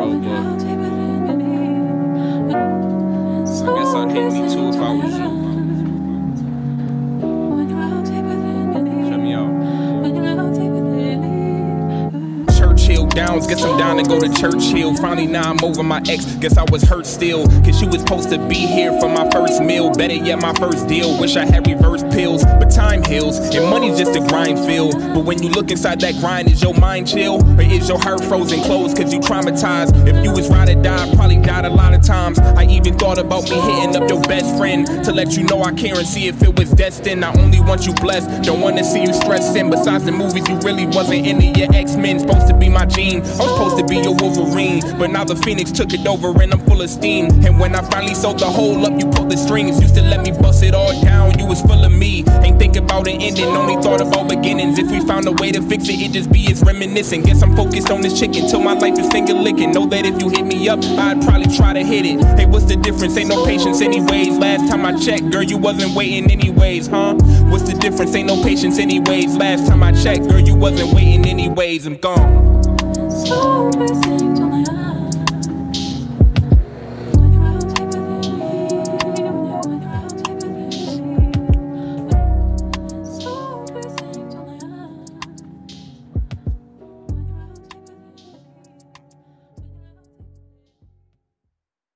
road, but I guess I'd hate me too if I was you. Downs. Guess I'm down to go to church. Churchill. Finally, now I'm over my ex. Guess I was hurt still. Cause she was supposed to be here for my first meal. Better yet, my first deal. Wish I had reverse pills. But time heals, and money's just a grind feel. But when you look inside that grind, is your mind chill? Or is your heart frozen closed cause you traumatized? If you was ride or die, probably died a lot of times. I even thought about me hitting up your best friend to let you know I care and see if it was destined. I only want you blessed, don't wanna see you stressing. Besides the movies, you really wasn't into your X Men. Supposed to be my I was supposed to be your Wolverine. But now the Phoenix took it over and I'm full of steam. And when I finally sold the hole up, you pulled the strings. Used to let me bust it all down, you was full of me. Ain't think about an ending, only thought about beginnings. If we found a way to fix it, it just be as reminiscent. Guess I'm focused on this chicken till my life is finger licking. Know that if you hit me up, I'd probably try to hit it. Hey, what's the difference? Ain't no patience anyways. Last time I checked, girl, you wasn't waiting anyways, huh? What's the difference? Ain't no patience anyways. Last time I checked, girl, you wasn't waiting anyways. I'm gone. So busy.